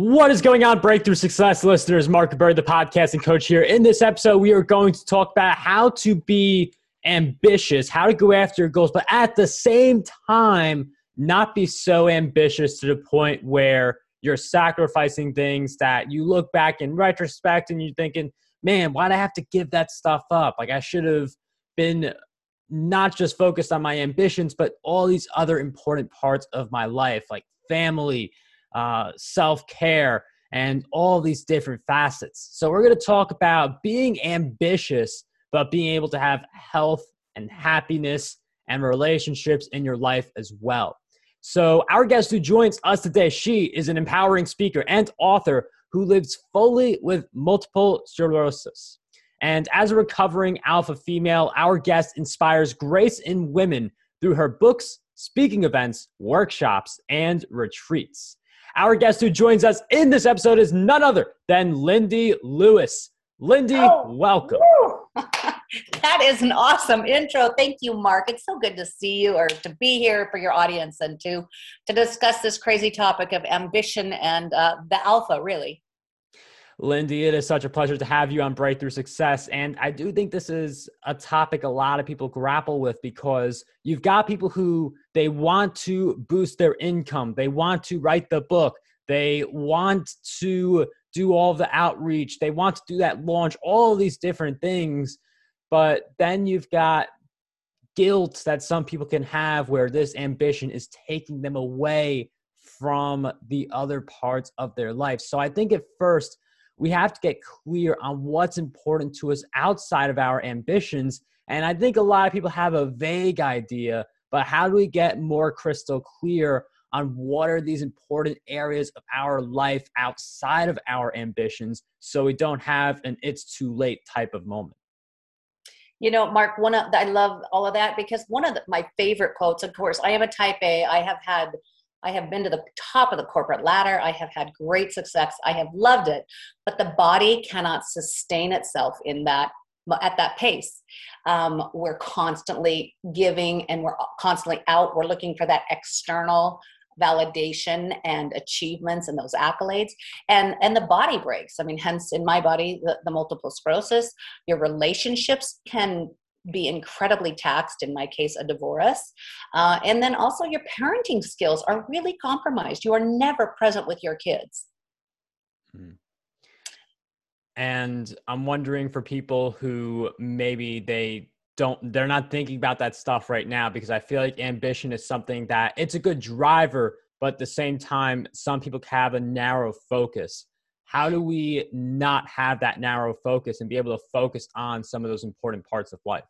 What is going on, Breakthrough Success listeners? Mark Bird, the podcasting coach here. In this episode, we are going to talk about how to be ambitious, how to go after your goals, but at the same time, not be so ambitious to the point where you're sacrificing things that you look back in retrospect and you're thinking, man, why'd I have to give that stuff up? Like, I should have been not just focused on my ambitions, but all these other important parts of my life, like family, uh, self care, and all these different facets. So, we're going to talk about being ambitious, but being able to have health and happiness and relationships in your life as well. So, our guest who joins us today, she is an empowering speaker and author who lives fully with multiple sclerosis. And as a recovering alpha female, our guest inspires grace in women through her books, speaking events, workshops, and retreats. Our guest who joins us in this episode is none other than Lindy Lewis. Lindy, oh, welcome. that is an awesome intro. Thank you, Mark. It's so good to see you or to be here for your audience and to to discuss this crazy topic of ambition and uh, the alpha, really. Lindy, it is such a pleasure to have you on Breakthrough Success. And I do think this is a topic a lot of people grapple with because you've got people who they want to boost their income, they want to write the book, they want to do all the outreach, they want to do that launch, all these different things. But then you've got guilt that some people can have where this ambition is taking them away from the other parts of their life. So I think at first, we have to get clear on what's important to us outside of our ambitions. And I think a lot of people have a vague idea, but how do we get more crystal clear on what are these important areas of our life outside of our ambitions so we don't have an it's too late type of moment? You know, Mark, one of I love all of that because one of the, my favorite quotes, of course, I am a type A. I have had I have been to the top of the corporate ladder. I have had great success. I have loved it, but the body cannot sustain itself in that at that pace. Um, we're constantly giving and we're constantly out. We're looking for that external validation and achievements and those accolades and and the body breaks i mean hence in my body the, the multiple sclerosis your relationships can be incredibly taxed, in my case, a divorce. Uh, and then also your parenting skills are really compromised. You are never present with your kids. Hmm. And I'm wondering for people who maybe they don't, they're not thinking about that stuff right now because I feel like ambition is something that it's a good driver, but at the same time, some people have a narrow focus how do we not have that narrow focus and be able to focus on some of those important parts of life?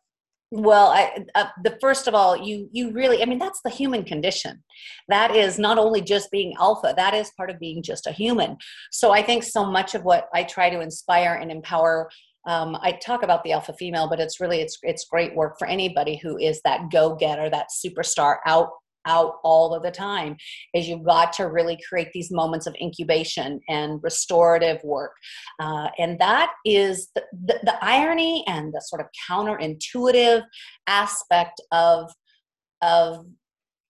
Well I, uh, the first of all you you really i mean that's the human condition. That is not only just being alpha that is part of being just a human. So i think so much of what i try to inspire and empower um, I talk about the alpha female, but it's really it's it's great work for anybody who is that go getter, that superstar out out all of the time is you've got to really create these moments of incubation and restorative work. Uh, and that is the, the, the irony and the sort of counterintuitive aspect of of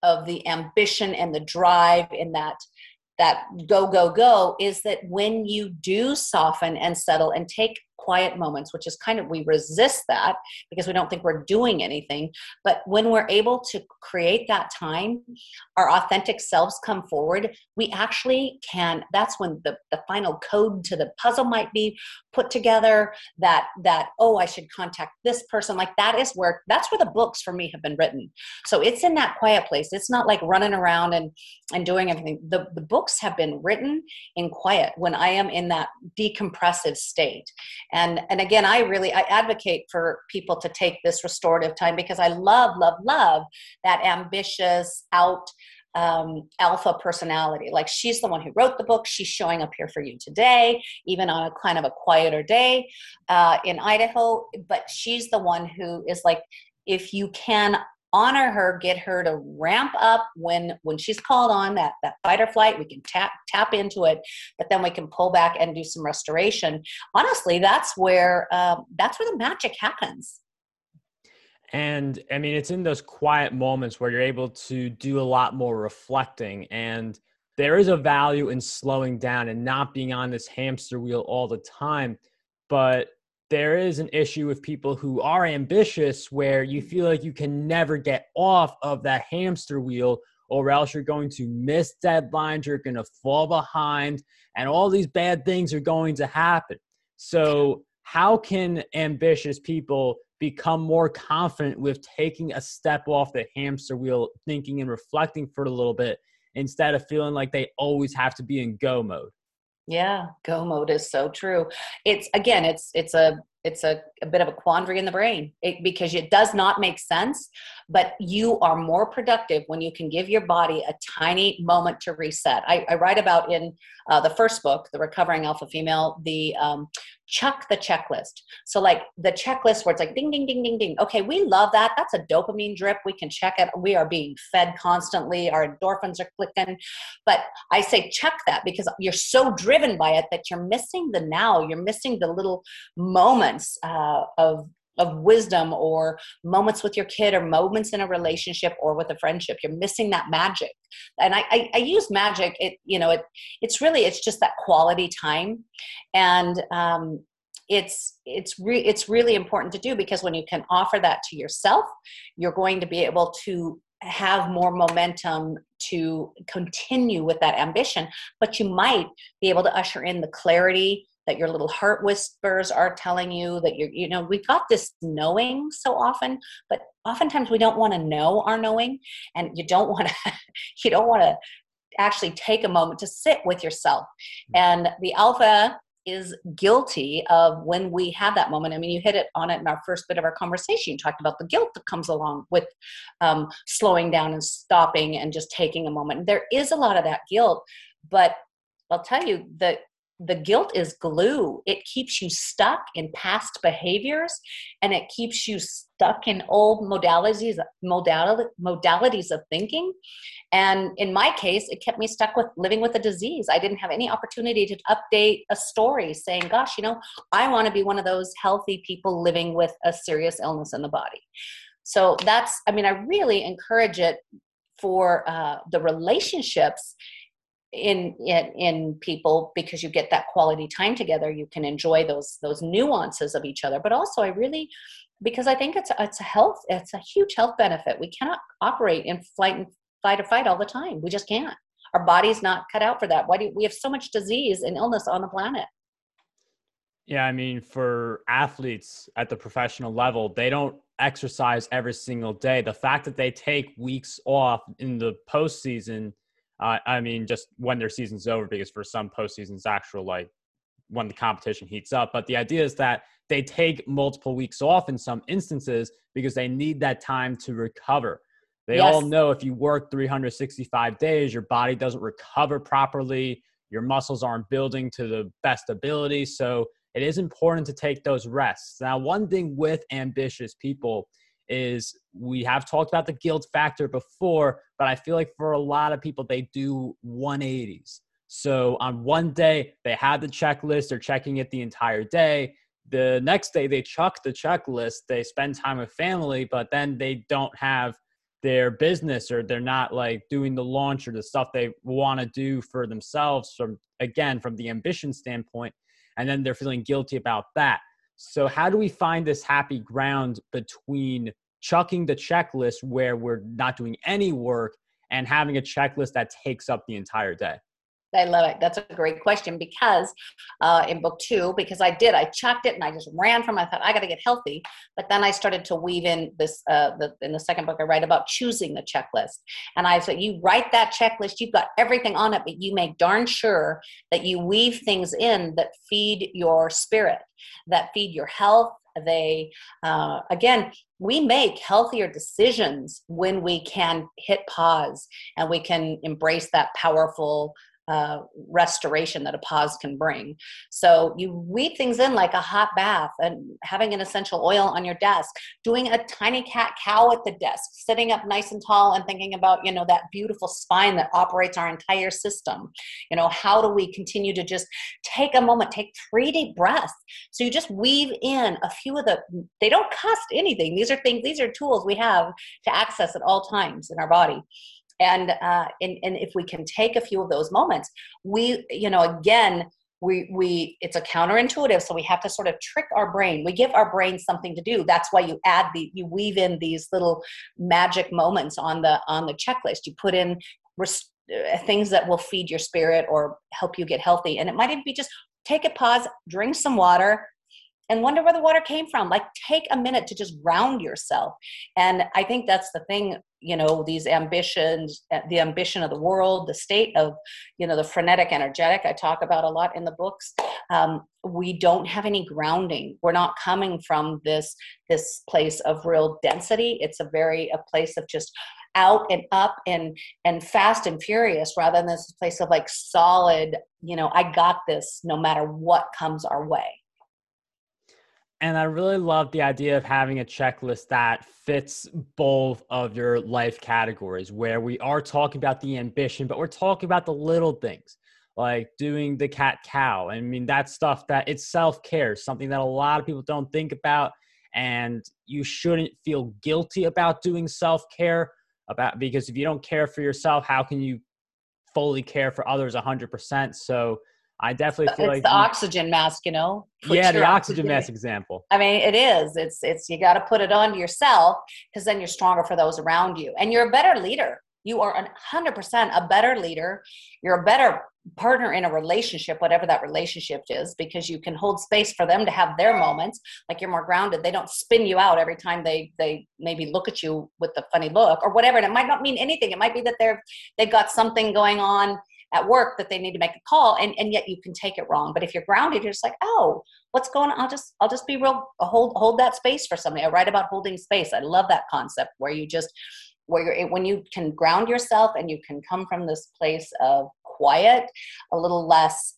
of the ambition and the drive in that that go go go is that when you do soften and settle and take quiet moments, which is kind of, we resist that because we don't think we're doing anything. But when we're able to create that time, our authentic selves come forward, we actually can, that's when the, the final code to the puzzle might be put together that, that, oh, I should contact this person. Like that is where, that's where the books for me have been written. So it's in that quiet place. It's not like running around and, and doing everything. The, the books have been written in quiet when I am in that decompressive state and and again i really i advocate for people to take this restorative time because i love love love that ambitious out um, alpha personality. Like she's the one who wrote the book. She's showing up here for you today, even on a kind of a quieter day uh, in Idaho. But she's the one who is like, if you can honor her get her to ramp up when when she's called on that that fight or flight we can tap tap into it but then we can pull back and do some restoration honestly that's where um, that's where the magic happens and i mean it's in those quiet moments where you're able to do a lot more reflecting and there is a value in slowing down and not being on this hamster wheel all the time. But there is an issue with people who are ambitious where you feel like you can never get off of that hamster wheel or else you're going to miss deadlines, you're going to fall behind, and all these bad things are going to happen. So, how can ambitious people become more confident with taking a step off the hamster wheel, thinking and reflecting for a little bit instead of feeling like they always have to be in go mode? Yeah, go mode is so true. It's again, it's it's a it's a, a bit of a quandary in the brain it, because it does not make sense but you are more productive when you can give your body a tiny moment to reset. I, I write about in uh, the first book the recovering alpha female the um, chuck the checklist. So like the checklist where it's like ding ding ding ding ding. Okay we love that. That's a dopamine drip. We can check it. We are being fed constantly. Our endorphins are clicking. But i say check that because you're so driven by it that you're missing the now. You're missing the little moments uh, of of wisdom or moments with your kid or moments in a relationship or with a friendship. You're missing that magic. And i i, I use magic it you know it it's really it's just that quality time. And um it's it's re- it's really important to do because when you can offer that to yourself you're going to be able to have more momentum to continue with that ambition. But you might be able to usher in the clarity that your little heart whispers are telling you that you're you know we've got this knowing so often but oftentimes we don't want to know our knowing and you don't want to you don't want to actually take a moment to sit with yourself mm. and the alpha is guilty of when we have that moment. I mean, you hit it on it in our first bit of our conversation. You talked about the guilt that comes along with um, slowing down and stopping and just taking a moment. There is a lot of that guilt, but I'll tell you that the guilt is glue. It keeps you stuck in past behaviors and it keeps you stuck in old modalities, modality, modalities of thinking. And in my case, it kept me stuck with living with a disease. I didn't have any opportunity to update a story saying, gosh, you know, I want to be one of those healthy people living with a serious illness in the body. So that's, I mean, I really encourage it for uh, the relationships in, in in people because you get that quality time together you can enjoy those those nuances of each other. But also i really because i think it's it's a health it's a huge health benefit. We cannot operate in flight and fight or fight all the time. We just can't. Our body's not cut out for that. Why do we have so much disease and illness on the planet? Yeah i mean for athletes at the professional level they don't exercise every single day. The fact that they take weeks off in the postseason uh, I mean, just when their season's over, because for some postseasons, actual like when the competition heats up. But the idea is that they take multiple weeks off in some instances because they need that time to recover. They yes. all know if you work 365 days, your body doesn't recover properly, your muscles aren't building to the best ability. So it is important to take those rests. Now, one thing with ambitious people is we have talked about the guilt factor before, but I feel like for a lot of people, they do 180s. So on one day, they have the checklist, they're checking it the entire day. The next day, they chuck the checklist, they spend time with family, but then they don't have their business or they're not like doing the launch or the stuff they want to do for themselves from again from the ambition standpoint and then they're feeling guilty about that so, how do we find this happy ground between chucking the checklist where we're not doing any work and having a checklist that takes up the entire day? I love it. That's a great question because uh, in book two, because I did, I chucked it and I just ran from. I thought I got to get healthy, but then I started to weave in this. Uh, the, in the second book, I write about choosing the checklist, and I said, you write that checklist. You've got everything on it, but you make darn sure that you weave things in that feed your spirit, that feed your health. They uh, again, we make healthier decisions when we can hit pause and we can embrace that powerful uh, restoration that a pause can bring. So you weave things in like a hot bath and having an essential oil on your desk, doing a tiny cat cow at the desk, sitting up nice and tall and thinking about, you know, that beautiful spine that operates our entire system. You know, how do we continue to just take a moment, take three deep breaths. So you just weave in a few of the, they don't cost anything. These are things, these are tools we have to access at all times in our body and uh, and and if we can take a few of those moments we you know again we we it's a counterintuitive so we have to sort of trick our brain. We give our brain something to do. That's why you add the you weave in these little magic moments on the on the checklist. You put in res- uh, things that will feed your spirit or help you get healthy. And it might even be just take a pause drink some water and wonder where the water came from. Like take a minute to just ground yourself. And i think that's the thing you know these ambitions uh, the ambition of the world the state of you know the frenetic energetic i talk about a lot in the books um, we don't have any grounding. We're not coming from this this place of real density. It's a very a place of just out and up and and fast and furious rather than this place of like solid you know i got this no matter what comes our way and I really love the idea of having a checklist that fits both of your life categories, where we are talking about the ambition, but we're talking about the little things like doing the cat cow. I mean, that's stuff that it's self care, something that a lot of people don't think about. And you shouldn't feel guilty about doing self care about because if you don't care for yourself, how can you fully care for others 100%? So, I definitely feel it's like the you, oxygen mask, you know. Put yeah, the oxygen, oxygen mask example. I mean, it is. It's it's you got to put it on yourself because then you're stronger for those around you, and you're a better leader. You are a hundred percent a better leader. You're a better partner in a relationship, whatever that relationship is, because you can hold space for them to have their moments. Like you're more grounded. They don't spin you out every time they they maybe look at you with a funny look or whatever. And it might not mean anything. It might be that they're they've got something going on at work that they need to make a call and, and yet you can take it wrong. But if you're grounded you're just like oh what's going on? I'll just i'll just be real hold hold that space for somebody. I write about holding space. I love that concept where you just where you're when you can ground yourself and you can come from this place of quiet a little less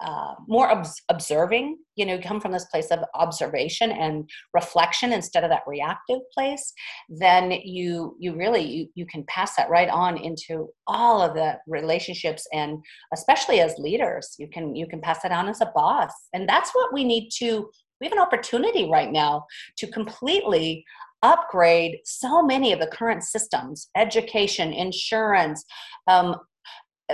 uh, more obs- observing you know come from this place of observation and reflection instead of that reactive place then you you really you, you can pass that right on into all of the relationships and especially as leaders you can you can pass that on as a boss. And that's what we need to we have an opportunity right now to completely upgrade so many of the current systems education insurance um,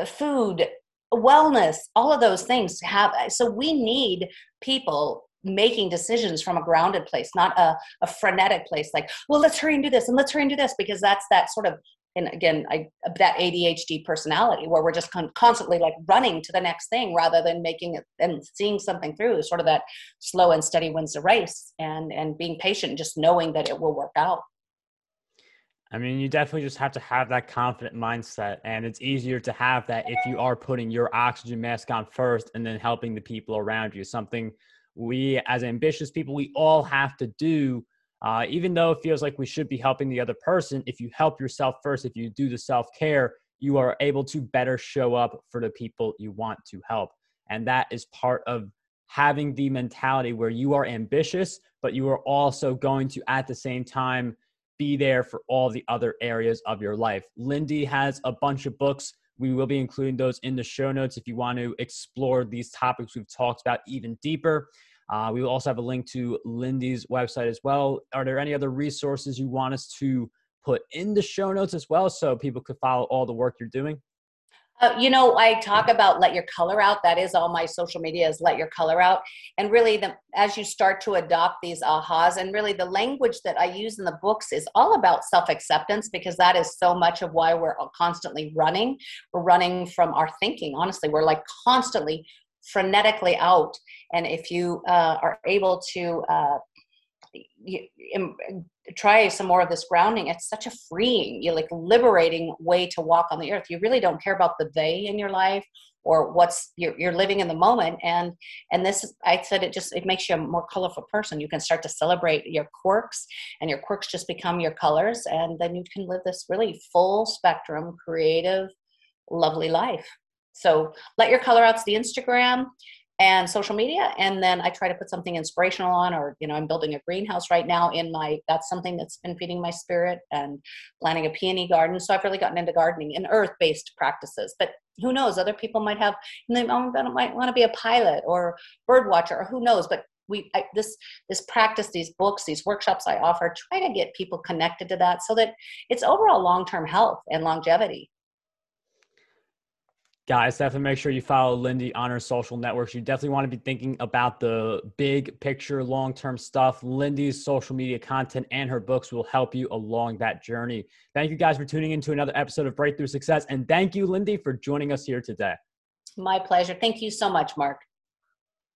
food wellness all of those things have so we need people making decisions from a grounded place not a, a frenetic place like well let's hurry and do this and let's hurry and do this because that's that sort of and again I, that adhd personality where we're just con- constantly like running to the next thing rather than making it and seeing something through sort of that slow and steady wins the race and and being patient just knowing that it will work out I mean, you definitely just have to have that confident mindset. And it's easier to have that if you are putting your oxygen mask on first and then helping the people around you. Something we, as ambitious people, we all have to do. Uh, even though it feels like we should be helping the other person, if you help yourself first, if you do the self care, you are able to better show up for the people you want to help. And that is part of having the mentality where you are ambitious, but you are also going to, at the same time, be there for all the other areas of your life. Lindy has a bunch of books. We will be including those in the show notes if you want to explore these topics we've talked about even deeper. Uh, we will also have a link to Lindy's website as well. Are there any other resources you want us to put in the show notes as well so people could follow all the work you're doing? Uh, you know, I talk about let your color out. That is all my social media is let your color out. And really, the, as you start to adopt these ahas, and really the language that I use in the books is all about self acceptance because that is so much of why we're constantly running. We're running from our thinking. Honestly, we're like constantly frenetically out. And if you uh, are able to uh, try some more of this grounding it's such a freeing you like liberating way to walk on the earth. You really don't care about the they in your life or what's you're, you're living in the moment. And and this i said it just it makes you a more colorful person. You can start to celebrate your quirks and your quirks just become your colors. And then you can live this really full spectrum creative lovely life. So let your color out's the instagram and social media and then i try to put something inspirational on or you know i'm building a greenhouse right now in my that's something that's been feeding my spirit and planting a peony garden. So i've really gotten into gardening and earth-based practices but who knows other people might have and they might want to be a pilot or bird watcher or who knows but we I, this this practice these books these workshops i offer try to get people connected to that so that it's overall long-term health and longevity Guys, definitely make sure you follow Lindy on her social networks. You definitely want to be thinking about the big picture, long term stuff. Lindy's social media content and her books will help you along that journey. Thank you guys for tuning into another episode of Breakthrough Success. And thank you, Lindy, for joining us here today. My pleasure. Thank you so much, Mark.